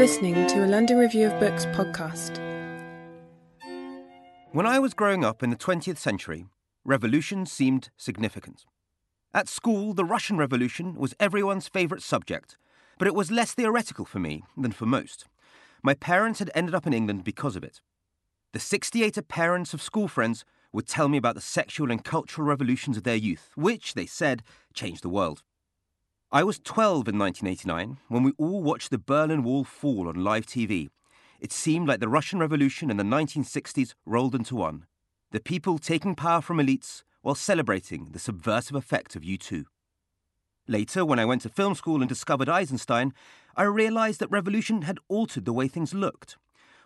Listening to a London Review of Books podcast. When I was growing up in the 20th century, revolution seemed significant. At school, the Russian Revolution was everyone's favourite subject, but it was less theoretical for me than for most. My parents had ended up in England because of it. The 68 parents of school friends would tell me about the sexual and cultural revolutions of their youth, which, they said, changed the world. I was 12 in 1989 when we all watched the Berlin Wall fall on live TV it seemed like the Russian Revolution in the 1960s rolled into one. The people taking power from elites while celebrating the subversive effect of U2. Later, when I went to film school and discovered Eisenstein, I realized that revolution had altered the way things looked.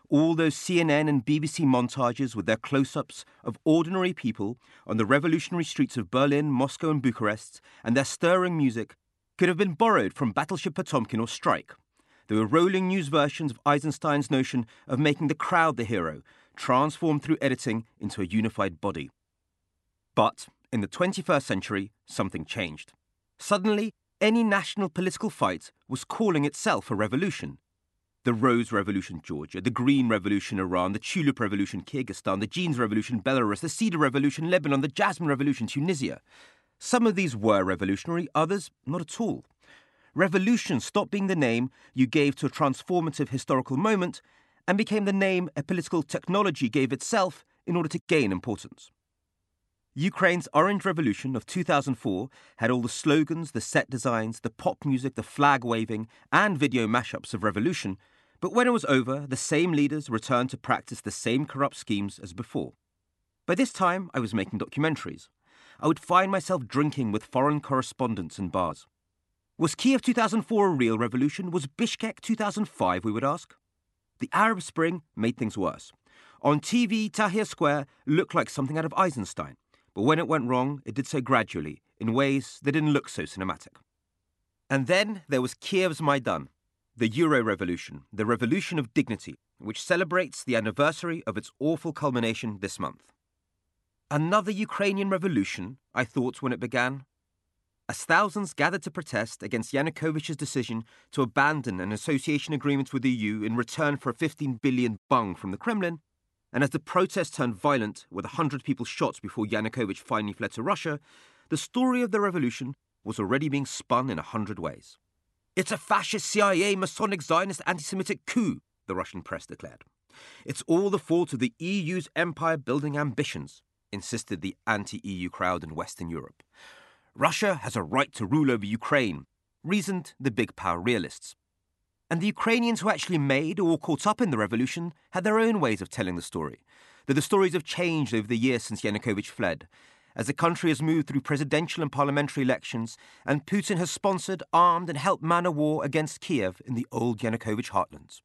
All those CNN and BBC montages with their close ups of ordinary people on the revolutionary streets of Berlin, Moscow, and Bucharest, and their stirring music, could have been borrowed from Battleship Potemkin or Strike. There were rolling news versions of Eisenstein's notion of making the crowd the hero, transformed through editing into a unified body. But in the 21st century, something changed. Suddenly, any national political fight was calling itself a revolution. The Rose Revolution, Georgia, the Green Revolution, Iran, the Tulip Revolution, Kyrgyzstan, the Jeans Revolution, Belarus, the Cedar Revolution, Lebanon, the Jasmine Revolution, Tunisia. Some of these were revolutionary, others not at all. Revolution stopped being the name you gave to a transformative historical moment and became the name a political technology gave itself in order to gain importance. Ukraine's Orange Revolution of 2004 had all the slogans, the set designs, the pop music, the flag waving, and video mashups of revolution, but when it was over, the same leaders returned to practice the same corrupt schemes as before. By this time, I was making documentaries. I would find myself drinking with foreign correspondents in bars. Was Kiev 2004 a real revolution? Was Bishkek 2005, we would ask? The Arab Spring made things worse. On TV, Tahrir Square looked like something out of Eisenstein, but when it went wrong, it did so gradually, in ways that didn't look so cinematic. And then there was Kiev's Maidan, the Euro Revolution, the revolution of dignity, which celebrates the anniversary of its awful culmination this month. Another Ukrainian revolution, I thought when it began, as thousands gathered to protest against Yanukovych's decision to abandon an association agreement with the EU in return for a 15 billion bung from the Kremlin, and as the protests turned violent with 100 people shot before Yanukovych finally fled to Russia, the story of the revolution was already being spun in a hundred ways. It's a fascist CIA, Masonic Zionist anti Semitic coup, the Russian press declared. It's all the fault of the EU's empire building ambitions, insisted the anti EU crowd in Western Europe. Russia has a right to rule over Ukraine, reasoned the big power realists. And the Ukrainians who actually made or caught up in the revolution had their own ways of telling the story, though the stories have changed over the years since Yanukovych fled, as the country has moved through presidential and parliamentary elections, and Putin has sponsored, armed, and helped man a war against Kiev in the old Yanukovych heartlands.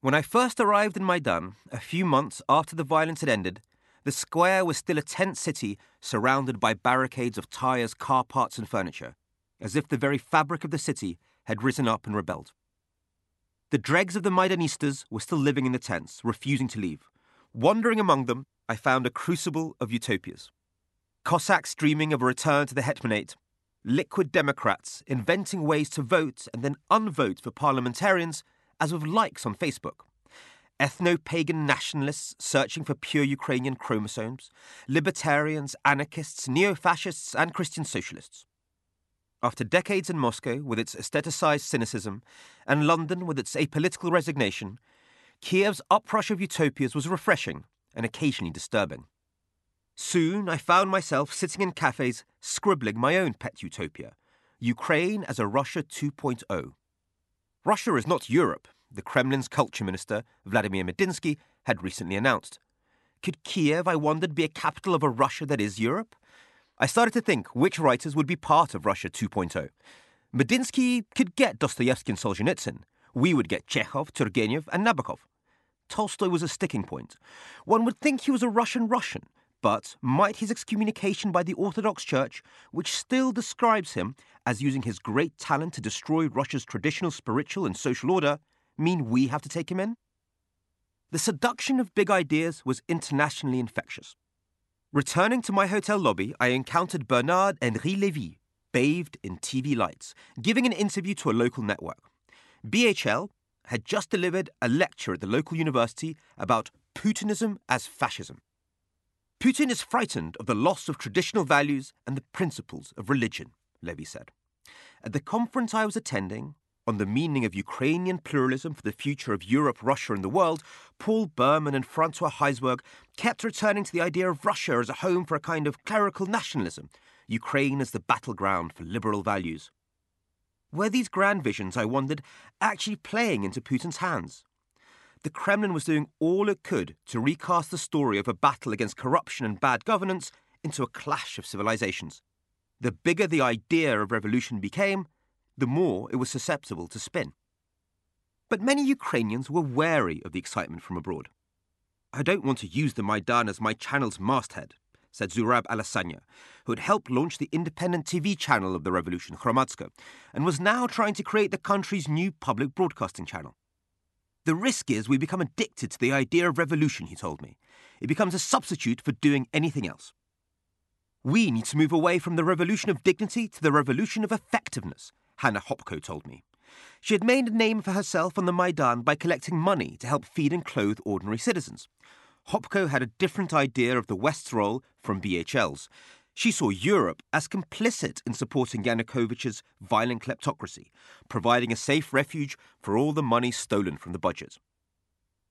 When I first arrived in Maidan, a few months after the violence had ended, the square was still a tent city surrounded by barricades of tyres, car parts, and furniture, as if the very fabric of the city had risen up and rebelled. The dregs of the Maidanistas were still living in the tents, refusing to leave. Wandering among them, I found a crucible of utopias. Cossacks dreaming of a return to the hetmanate, liquid Democrats inventing ways to vote and then unvote for parliamentarians as with likes on Facebook ethno pagan nationalists searching for pure Ukrainian chromosomes, libertarians, anarchists, neo fascists, and Christian socialists. After decades in Moscow with its aestheticized cynicism, and London with its apolitical resignation, Kiev's uprush of utopias was refreshing and occasionally disturbing. Soon I found myself sitting in cafes scribbling my own pet utopia Ukraine as a Russia 2.0. Russia is not Europe, the Kremlin's culture minister, Vladimir Medinsky, had recently announced. Could Kiev, I wondered, be a capital of a Russia that is Europe? I started to think which writers would be part of Russia 2.0. Medinsky could get Dostoevsky and Solzhenitsyn. We would get Chekhov, Turgenev, and Nabokov. Tolstoy was a sticking point. One would think he was a Russian Russian, but might his excommunication by the Orthodox Church, which still describes him as using his great talent to destroy Russia's traditional spiritual and social order, mean we have to take him in? The seduction of big ideas was internationally infectious. Returning to my hotel lobby, I encountered Bernard Henri Lévy, bathed in TV lights, giving an interview to a local network. BHL had just delivered a lecture at the local university about Putinism as fascism. Putin is frightened of the loss of traditional values and the principles of religion, Lévy said. At the conference I was attending on the meaning of Ukrainian pluralism for the future of Europe, Russia, and the world, Paul Berman and Francois Heisbourg kept returning to the idea of Russia as a home for a kind of clerical nationalism, Ukraine as the battleground for liberal values. Were these grand visions, I wondered, actually playing into Putin's hands? The Kremlin was doing all it could to recast the story of a battle against corruption and bad governance into a clash of civilizations. The bigger the idea of revolution became, the more it was susceptible to spin. But many Ukrainians were wary of the excitement from abroad. I don't want to use the Maidan as my channel's masthead, said Zurab Alasania, who had helped launch the independent TV channel of the revolution, Hromadske, and was now trying to create the country's new public broadcasting channel. The risk is we become addicted to the idea of revolution, he told me. It becomes a substitute for doing anything else. We need to move away from the revolution of dignity to the revolution of effectiveness, Hanna Hopko told me. She had made a name for herself on the Maidan by collecting money to help feed and clothe ordinary citizens. Hopko had a different idea of the West's role from BHL's. She saw Europe as complicit in supporting Yanukovych's violent kleptocracy, providing a safe refuge for all the money stolen from the budget.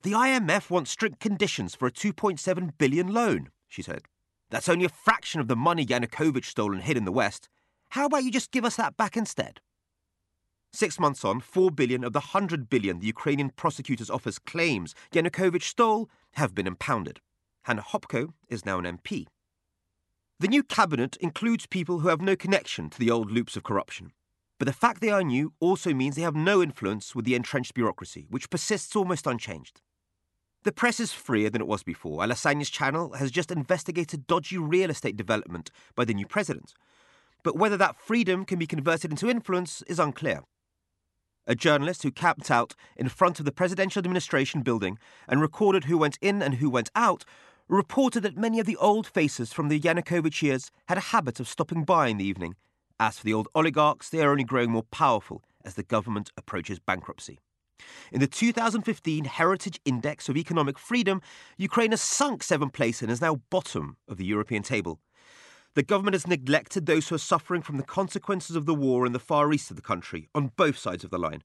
The IMF wants strict conditions for a 2.7 billion loan, she said. That's only a fraction of the money Yanukovych stole and hid in the West. How about you just give us that back instead? Six months on, 4 billion of the 100 billion the Ukrainian prosecutor's office claims Yanukovych stole have been impounded. Hanna Hopko is now an MP. The new cabinet includes people who have no connection to the old loops of corruption. But the fact they are new also means they have no influence with the entrenched bureaucracy, which persists almost unchanged. The press is freer than it was before. Alasania's channel has just investigated dodgy real estate development by the new president. But whether that freedom can be converted into influence is unclear a journalist who camped out in front of the presidential administration building and recorded who went in and who went out, reported that many of the old faces from the Yanukovych years had a habit of stopping by in the evening. As for the old oligarchs, they are only growing more powerful as the government approaches bankruptcy. In the 2015 Heritage Index of Economic Freedom, Ukraine has sunk seven places and is now bottom of the European table. The government has neglected those who are suffering from the consequences of the war in the far east of the country, on both sides of the line.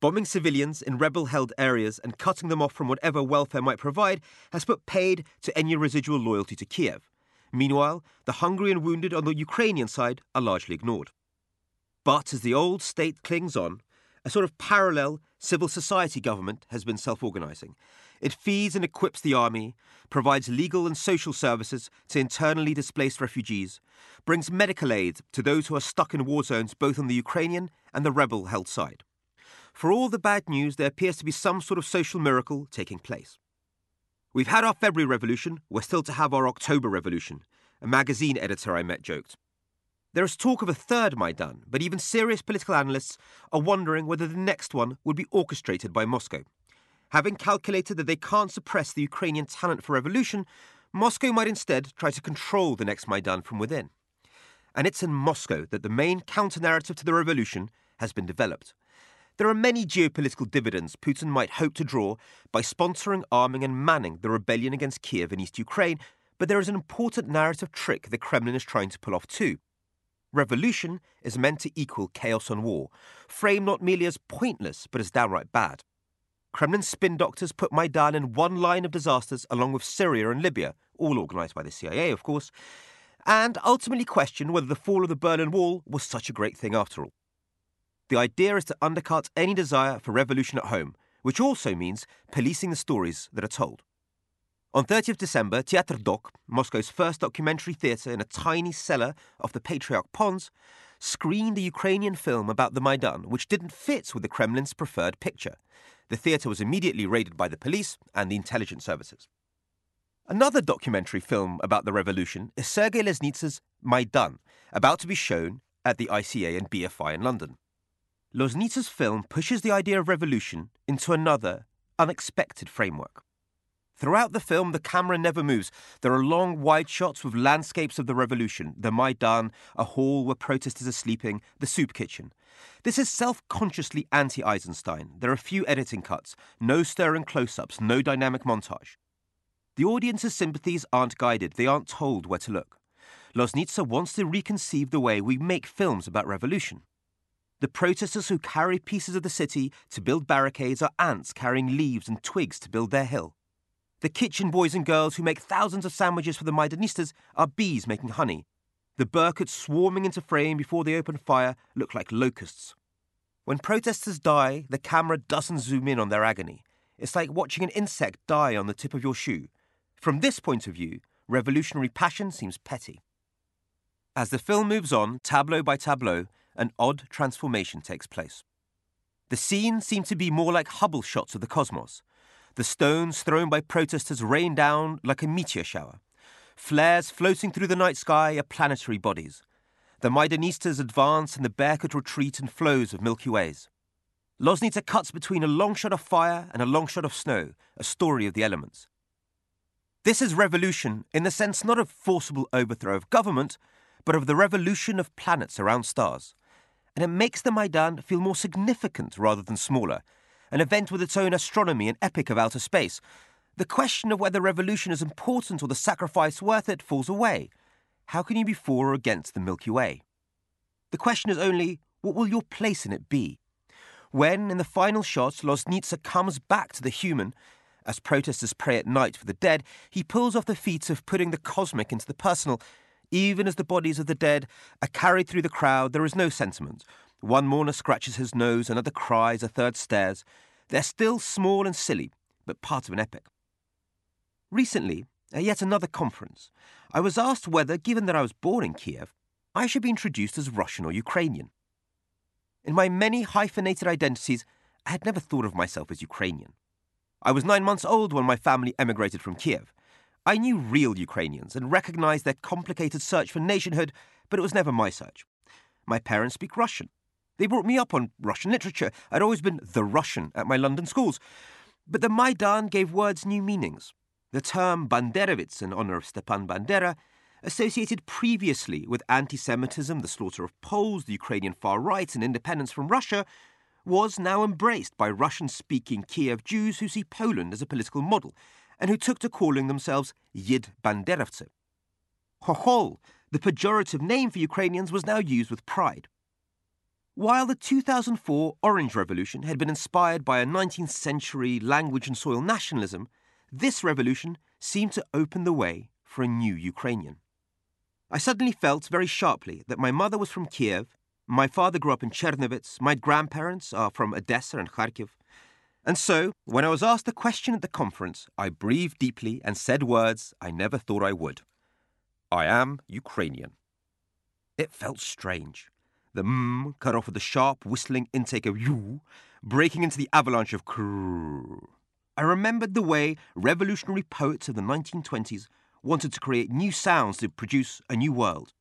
Bombing civilians in rebel held areas and cutting them off from whatever welfare might provide has put paid to any residual loyalty to Kiev. Meanwhile, the hungry and wounded on the Ukrainian side are largely ignored. But as the old state clings on, a sort of parallel civil society government has been self organizing, it feeds and equips the army, provides legal and social services to internally displaced refugees, brings medical aid to those who are stuck in war zones both on the Ukrainian and the rebel held side. For all the bad news, there appears to be some sort of social miracle taking place. We've had our February revolution, we're still to have our October revolution, a magazine editor I met joked. There is talk of a third Maidan, but even serious political analysts are wondering whether the next one would be orchestrated by Moscow. Having calculated that they can't suppress the Ukrainian talent for revolution, Moscow might instead try to control the next Maidan from within. And it's in Moscow that the main counter narrative to the revolution has been developed. There are many geopolitical dividends Putin might hope to draw by sponsoring, arming, and manning the rebellion against Kiev in East Ukraine, but there is an important narrative trick the Kremlin is trying to pull off too. Revolution is meant to equal chaos and war, framed not merely as pointless, but as downright bad. Kremlin spin doctors put Maidan in one line of disasters along with Syria and Libya, all organised by the CIA, of course, and ultimately question whether the fall of the Berlin Wall was such a great thing after all. The idea is to undercut any desire for revolution at home, which also means policing the stories that are told. On 30th December, Teatr Dok, Moscow's first documentary theatre in a tiny cellar off the Patriarch Ponds, screened a Ukrainian film about the Maidan, which didn't fit with the Kremlin's preferred picture. The theatre was immediately raided by the police and the intelligence services. Another documentary film about the revolution is Sergei Loznitsa's Maidan, about to be shown at the ICA and BFI in London. Loznitsa's film pushes the idea of revolution into another, unexpected framework. Throughout the film, the camera never moves. There are long, wide shots with landscapes of the revolution the Maidan, a hall where protesters are sleeping, the soup kitchen. This is self consciously anti Eisenstein. There are few editing cuts, no stirring close ups, no dynamic montage. The audience's sympathies aren't guided, they aren't told where to look. Loznitsa wants to reconceive the way we make films about revolution. The protesters who carry pieces of the city to build barricades are ants carrying leaves and twigs to build their hill. The kitchen boys and girls who make thousands of sandwiches for the Maidanistas are bees making honey. The Berkuts swarming into frame before they open fire look like locusts. When protesters die, the camera doesn't zoom in on their agony. It's like watching an insect die on the tip of your shoe. From this point of view, revolutionary passion seems petty. As the film moves on, tableau by tableau, an odd transformation takes place. The scenes seem to be more like Hubble shots of the cosmos, the stones thrown by protesters rain down like a meteor shower. Flares floating through the night sky are planetary bodies. The Maidanistas advance and the Berkut retreat in flows of Milky Ways. Loznitsa cuts between a long shot of fire and a long shot of snow, a story of the elements. This is revolution in the sense not of forcible overthrow of government, but of the revolution of planets around stars. And it makes the Maidan feel more significant rather than smaller, an event with its own astronomy and epic of outer space, the question of whether revolution is important or the sacrifice worth it falls away. How can you be for or against the Milky Way? The question is only, what will your place in it be? When, in the final shot, Loznitsa comes back to the human, as protesters pray at night for the dead, he pulls off the feat of putting the cosmic into the personal. Even as the bodies of the dead are carried through the crowd, there is no sentiment, one mourner scratches his nose, another cries, a third stares. They're still small and silly, but part of an epic. Recently, at yet another conference, I was asked whether, given that I was born in Kiev, I should be introduced as Russian or Ukrainian. In my many hyphenated identities, I had never thought of myself as Ukrainian. I was nine months old when my family emigrated from Kiev. I knew real Ukrainians and recognized their complicated search for nationhood, but it was never my search. My parents speak Russian. They brought me up on Russian literature. I'd always been the Russian at my London schools. But the Maidan gave words new meanings. The term Banderovets in honor of Stepan Bandera, associated previously with anti Semitism, the slaughter of Poles, the Ukrainian far right, and independence from Russia, was now embraced by Russian speaking Kiev Jews who see Poland as a political model and who took to calling themselves Yid Banderovtsy. Khokhol, the pejorative name for Ukrainians, was now used with pride. While the 2004 Orange Revolution had been inspired by a 19th century language and soil nationalism, this revolution seemed to open the way for a new Ukrainian. I suddenly felt very sharply that my mother was from Kiev, my father grew up in Chernivtsi, my grandparents are from Odessa and Kharkiv. And so, when I was asked the question at the conference, I breathed deeply and said words I never thought I would. I am Ukrainian. It felt strange the mm cut off with the sharp, whistling intake of you, breaking into the avalanche of krrr. I remembered the way revolutionary poets of the 1920s wanted to create new sounds to produce a new world.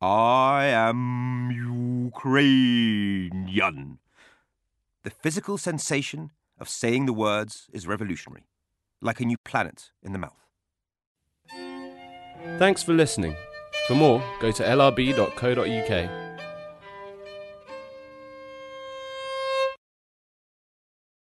I am Ukrainian. The physical sensation of saying the words is revolutionary, like a new planet in the mouth. Thanks for listening. For more, go to lrb.co.uk